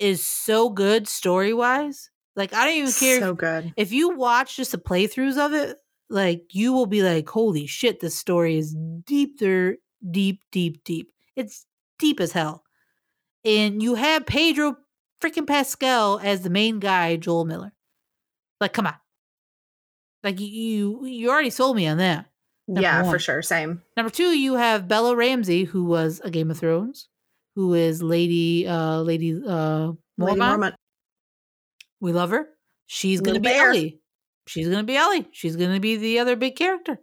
is so good story wise. Like I don't even care So if, good. if you watch just the playthroughs of it. Like you will be like, "Holy shit! This story is deep there, deep, deep, deep. It's deep as hell." And you have Pedro freaking Pascal as the main guy, Joel Miller. Like, come on. Like you, you already sold me on that. Number Yeah, one. for sure. Same. Number two, you have Bella Ramsey, who was a Game of Thrones. who is Lady uh Lady uh Lady Mormont. We love her. She's gonna be bear. Ellie. She's gonna be Ellie. She's gonna be the other big character.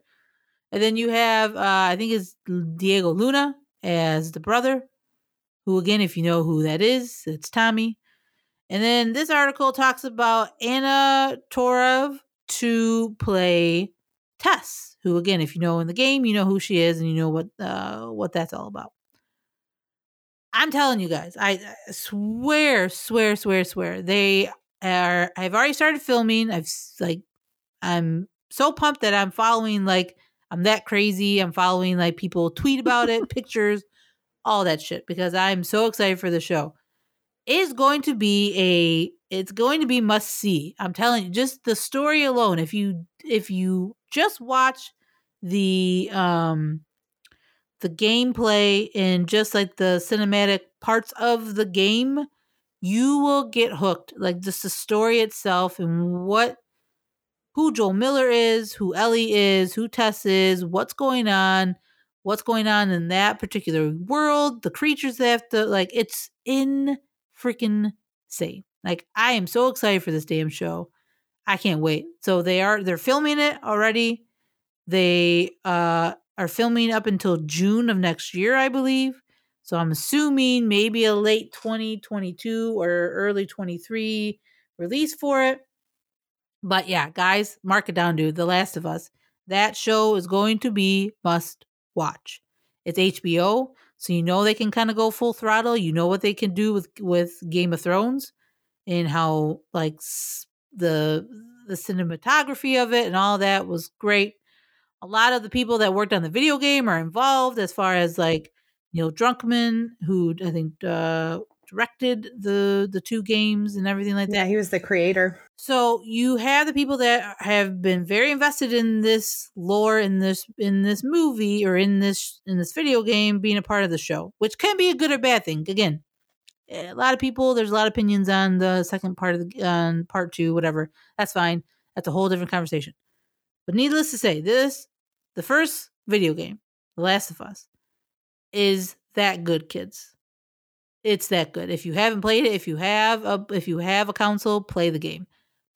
And then you have uh I think it's Diego Luna as the brother, who again, if you know who that is, it's Tommy. And then this article talks about Anna Torv to play Tess, who again, if you know in the game, you know who she is and you know what uh what that's all about. I'm telling you guys, I swear, swear, swear, swear. They are I've already started filming. I've like I'm so pumped that I'm following like I'm that crazy. I'm following like people tweet about it, pictures, all that shit because I'm so excited for the show. It is going to be a it's going to be must see. I'm telling you, just the story alone. If you if you just watch the um the gameplay and just like the cinematic parts of the game, you will get hooked. Like just the story itself and what who Joel Miller is, who Ellie is, who Tess is, what's going on, what's going on in that particular world, the creatures they have to like it's in freaking insane. Like I am so excited for this damn show. I can't wait. So they are they're filming it already. They uh are filming up until June of next year, I believe. So I'm assuming maybe a late 2022 or early 23 release for it. But yeah, guys, mark it down, dude. The Last of Us. That show is going to be must watch. It's HBO, so you know they can kind of go full throttle. You know what they can do with with Game of Thrones and how like the the cinematography of it and all that was great. A lot of the people that worked on the video game are involved as far as like Neil Druckmann, who I think uh, directed the the two games and everything like that. Yeah, he was the creator. So you have the people that have been very invested in this lore in this in this movie or in this in this video game being a part of the show, which can be a good or bad thing. Again, a lot of people there's a lot of opinions on the second part of the on part 2 whatever. That's fine. That's a whole different conversation. But needless to say, this the first video game, The Last of Us, is that good, kids. It's that good. If you haven't played it, if you have a if you have a console, play the game.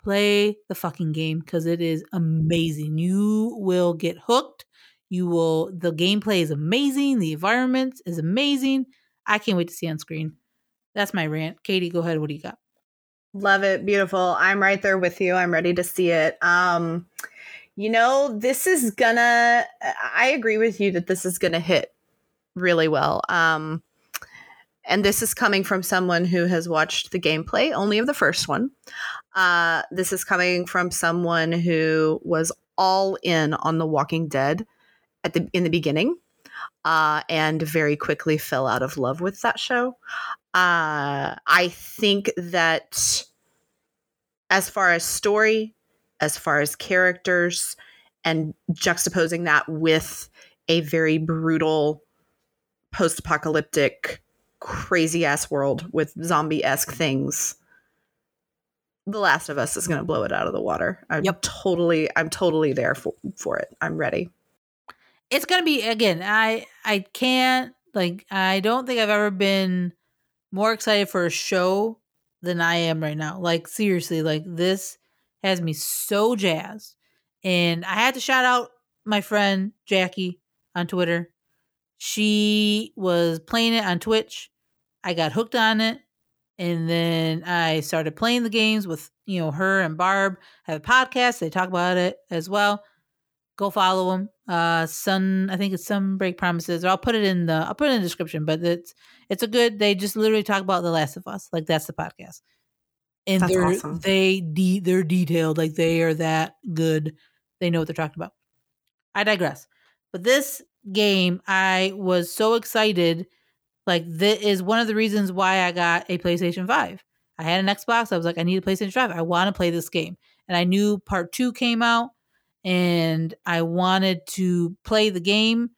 Play the fucking game because it is amazing. You will get hooked. You will the gameplay is amazing. The environment is amazing. I can't wait to see on screen. That's my rant. Katie, go ahead. What do you got? Love it. Beautiful. I'm right there with you. I'm ready to see it. Um, you know, this is gonna I agree with you that this is gonna hit really well. Um and this is coming from someone who has watched the gameplay only of the first one. Uh, this is coming from someone who was all in on The Walking Dead at the in the beginning, uh, and very quickly fell out of love with that show. Uh, I think that as far as story, as far as characters, and juxtaposing that with a very brutal post-apocalyptic crazy ass world with zombie esque things. The Last of Us is going to blow it out of the water. I'm Yep. totally, I'm totally there for, for it. I'm ready. it's gonna be again i i can't like i don't think i've ever been more excited for a show than i am right now like seriously like this has me so jazzed and i had to shout out my friend jackie on twitter she was playing it on twitch i got hooked on it and then i started playing the games with you know her and barb have a podcast they talk about it as well go follow them. Uh, Sun, I think it's Sun Break Promises. Or I'll put it in the I'll put it in the description. But it's it's a good. They just literally talk about The Last of Us. Like that's the podcast, and That's they're awesome. they de- they're detailed. Like they are that good. They know what they're talking about. I digress. But this game, I was so excited. Like that is one of the reasons why I got a PlayStation Five. I had an Xbox. I was like, I need a PlayStation Five. I want to play this game, and I knew Part Two came out and I wanted to play the game.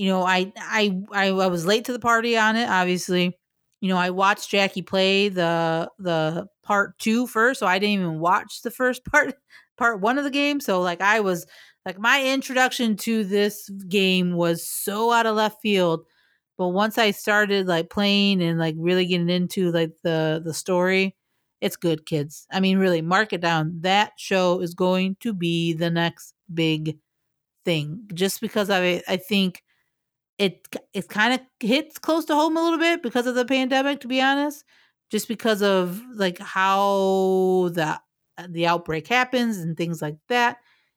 You know, I I I, I was late to the party on it. Obviously, you know, I watched Jackie play the the part two first, so I didn't even watch the first part part one of the game. So like I was like my introduction to this game was so out of left field. But once I started like playing and like really getting into like the the story, it's good, kids. I mean, really, mark it down. That show is going to be the next big thing. Just because I I think it it kind of hits close to home a little bit because of the pandemic. To be honest, just because of like how the uh, the outbreak happens and things like that.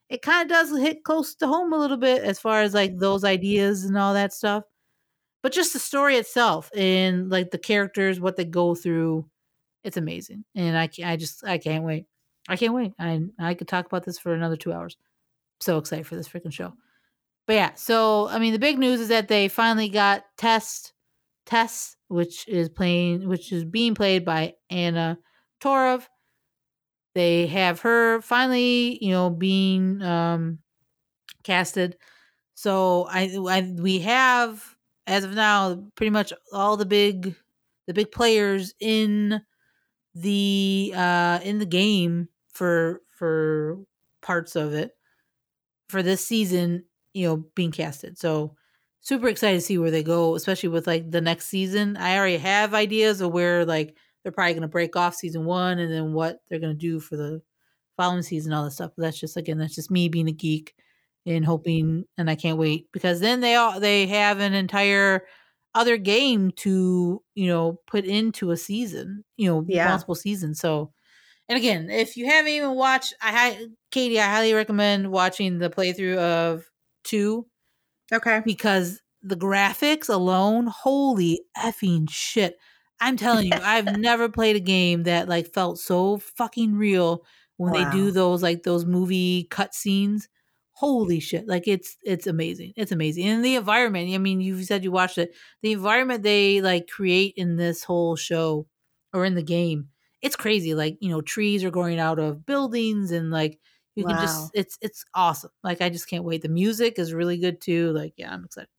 It kind of does hit close to home a little bit as far as like those ideas and all that stuff. But just the story itself and like the characters what they go through it's amazing. And i i just i can't wait. I can't wait. I i could talk about this for another two hours. So excited for this freaking show but yeah so i mean the big news is that they finally got test tess which is playing which is being played by anna torv they have her finally you know being um casted. So I, I we have as of now pretty much all the big the big players in the uh in the game for for parts of it for this season you know being casted so super excited to see where they go especially with like the next season i already have ideas of where like they're probably going to break off season one and then what they're going to do for the following season all that stuff but that's just again that's just me being a geek and mm-hmm. hoping and I can't wait because then they all they have an entire other game to you know put into a season you know Yeah. multiple seasons so and again if you haven't even watched I Katie I highly recommend watching the playthrough of two Okay. because the graphics alone holy effing shit. I'm telling you I've never played a game that like felt so fucking real when they do those like those movie cutscenes. Holy shit like it's it's amazing it's amazing. And the environment i mean you said you watched it. The environment they like create in this whole show or in the game it's crazy like you know trees are growing out of buildings and like you can just it's it's awesome like i just can't wait the music is really good too like yeah i'm excited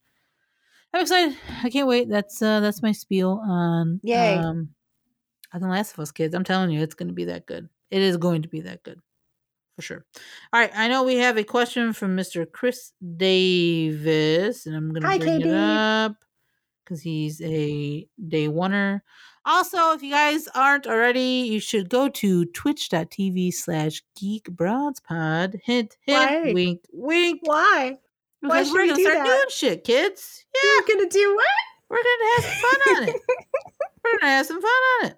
i'm excited i can't wait that's uh that's my spiel on Yay. um on the last of us kids i'm telling you it's going to be that good it is going to be that good for sure. All right, I know we have a question from Mr. Chris Davis, and I'm going Hi, to bring it up because he's a day oneer. Also, if you guys aren't already, you should go to twitch.tv slash geek broads pod. Hint, hint, Why? wink, wink. Why? why Because we're going to do start that? doing shit, kids. Yeah, You're gonna do what? we're going to have some fun on it. We're going to have some fun on it.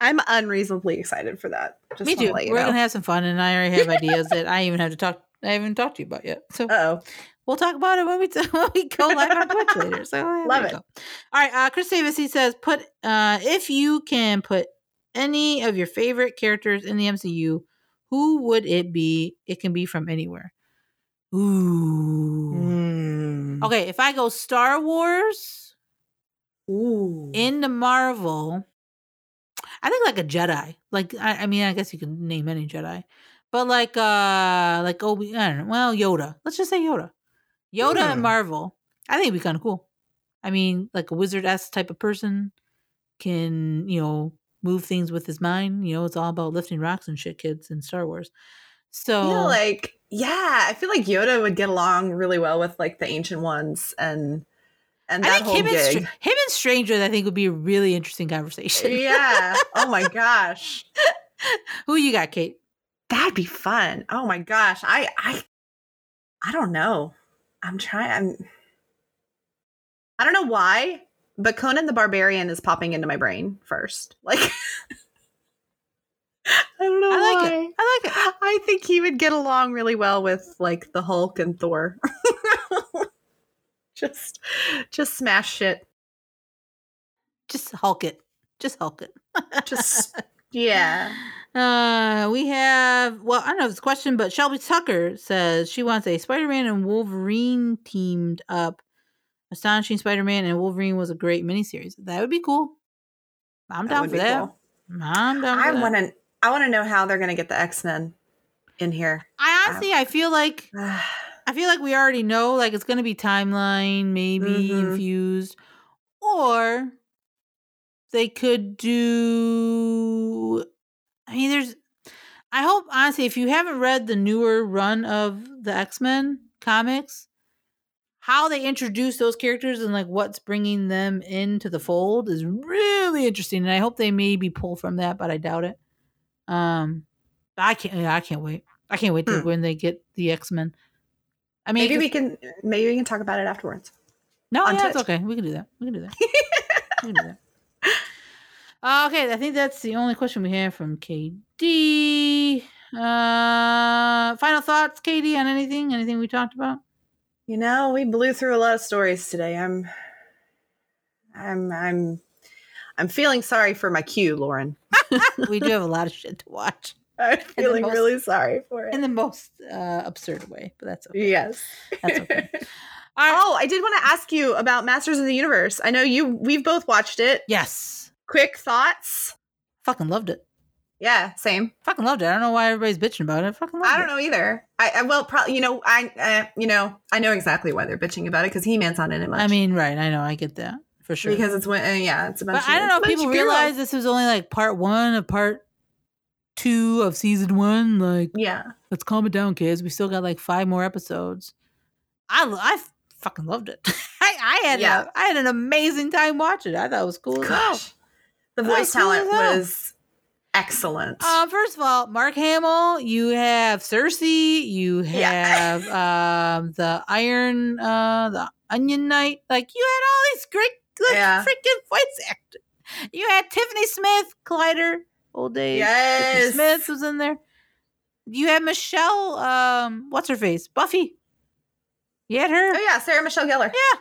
I'm unreasonably excited for that. Just Me too. We're know. going to have some fun, and I already have ideas that I even have to talk. I haven't talked to you about yet. So oh. We'll talk about it when we, t- when we go live on Twitch later. So Love it. go. All right, uh, Chris Davis. He says, "Put uh, if you can put any of your favorite characters in the MCU, who would it be? It can be from anywhere." Ooh. Mm. Okay, if I go Star Wars Ooh. into Marvel, I think like a Jedi. Like I, I mean, I guess you can name any Jedi, but like uh, like Obi. I don't know. Well, Yoda. Let's just say Yoda. Yoda and Hmm. Marvel. I think it'd be kind of cool. I mean, like a wizard s type of person can you know move things with his mind. You know, it's all about lifting rocks and shit, kids in Star Wars. So I feel like yeah, I feel like Yoda would get along really well with like the ancient ones and and I that think whole him and. Str- him and strangers, I think would be a really interesting conversation. yeah. Oh my gosh. Who you got, Kate? That'd be fun. Oh my gosh. I I I don't know. I'm trying I'm I don't know why, but Conan the Barbarian is popping into my brain first. Like I don't know I like why. it. I like it. I think he would get along really well with like the Hulk and Thor. just just smash shit. Just Hulk it. Just Hulk it. Just yeah. Uh, we have well, I don't know if it's a question, but Shelby Tucker says she wants a Spider-Man and Wolverine teamed up. Astonishing Spider-Man and Wolverine was a great miniseries. That would be cool. I'm That down for that. cool. I'm down for I want to I want to know how they're going to get the X-Men in here. I honestly, I feel like I feel like we already know, like it's gonna be timeline, maybe Mhm. infused, or they could do. I mean, there's. I hope honestly, if you haven't read the newer run of the X Men comics, how they introduce those characters and like what's bringing them into the fold is really interesting, and I hope they maybe pull from that, but I doubt it. Um, I can't. I can't wait. I can't wait to Hmm. when they get the X Men. I mean, maybe we can maybe we can talk about it afterwards. No, yeah, it's okay. We can do that. We can do that. we can do that. Uh, okay, I think that's the only question we have from KD. Uh, final thoughts, KD, on anything? Anything we talked about? You know, we blew through a lot of stories today. I'm I'm I'm I'm feeling sorry for my queue, Lauren. we do have a lot of shit to watch I'm feeling most- really sorry for it. in the most uh, absurd way, but that's okay. yes. That's okay. All right. Oh, I did want to ask you about Masters of the Universe. I know you we've both watched it. Yes. Quick thoughts? Fucking loved it. Yeah, same. Fucking loved it. I don't know why everybody's bitching about it. Fucking loved I don't it. know either. I, I well, probably you know, I uh, you know, I know exactly why they're bitching about it because He Man's not in it much. I mean, right. I know. I get that for sure. because it's when uh, yeah, it's a bunch. But of, I don't know if it's a bunch people realize this was only like part one of part two of season one. Like, Yeah, let's calm it down, kids. We still got like five more episodes. I I fucking loved it. I I had Yeah. a, I had an amazing time watching it. I thought it was cool gosh, the voice talent as was excellent. Um, first of all, Mark Hamill, you have Cersei, you Yeah. have um the Iron, uh, the Onion Knight. Like you had all these great, like, Yeah. freaking voice actors. You had Tiffany Smith, Collider, old days. Tiffany yes, Smith was in there. You had Michelle, um, what's her face, Buffy. You had her. Oh yeah, Sarah Michelle Gellar. Yeah,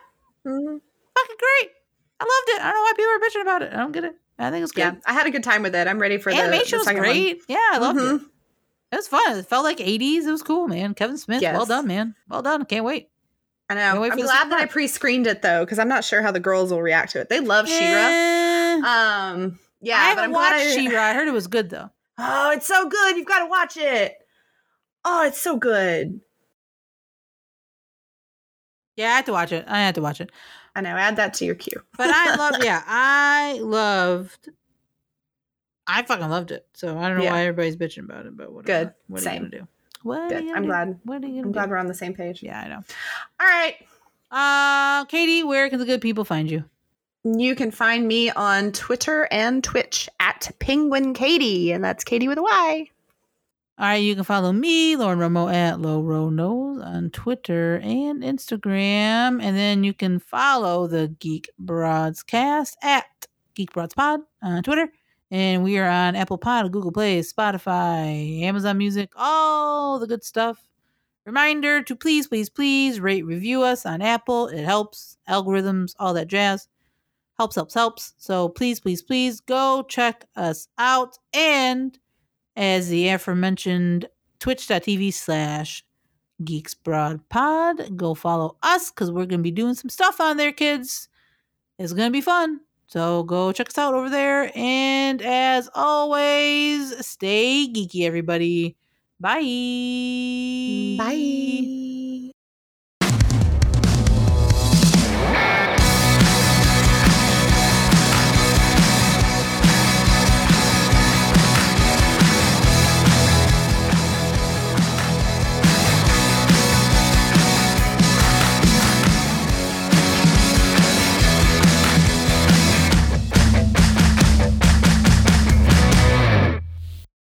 Mhm. fucking great. I loved it. I don't know why people are bitching about it. I don't get it. I think it's good. Yeah, I had a good time with it. I'm ready for the, Animation the was second great. Yeah, I loved it. Mhm. It was fun. It felt like 80s. It was cool, man. Kevin Smith, well done, man. Well done. Can't wait. I know. I'm glad that I pre-screened it though, because I'm not sure how the girls will react to it. They love She-Ra. Eh, Um, yeah, I haven't I'm watched I- She-Ra. I heard it was good though. Oh, it's so good. You've got to watch it. Oh, it's so good. Yeah, I had to watch it. I had to watch it. I know. Add that to your queue. But I love. yeah, I loved. I fucking loved it. So I don't know Yeah. why everybody's bitching about it, but whatever. Good. What are Same. you gonna do? What are Good. I'm do? glad. What are you gonna I'm glad we're on the same page. Yeah, I know. All right. Uh, Katie, where can the good people find you? You can find me on Twitter and Twitch at Penguin Katie, and that's Katie with a Y. All right, you can follow me, Lauren Romo, at Low Row Nose on Twitter and Instagram. And then you can follow the Geek Broadscast at Geek Broads Pod on Twitter. And we are on Apple Pod, Google Play, Spotify, Amazon Music, all the good stuff. Reminder to please, please, please rate, review us on Apple. It helps. Algorithms, all that jazz. Helps, helps, helps. So please, please, please go check us out. And as the aforementioned twitch.tv slash geeks broad pod. Go follow us because we're gonna be doing some stuff on there kids. It's gonna be fun. So go check us out over there. And as always stay geeky everybody. Bye. Bye.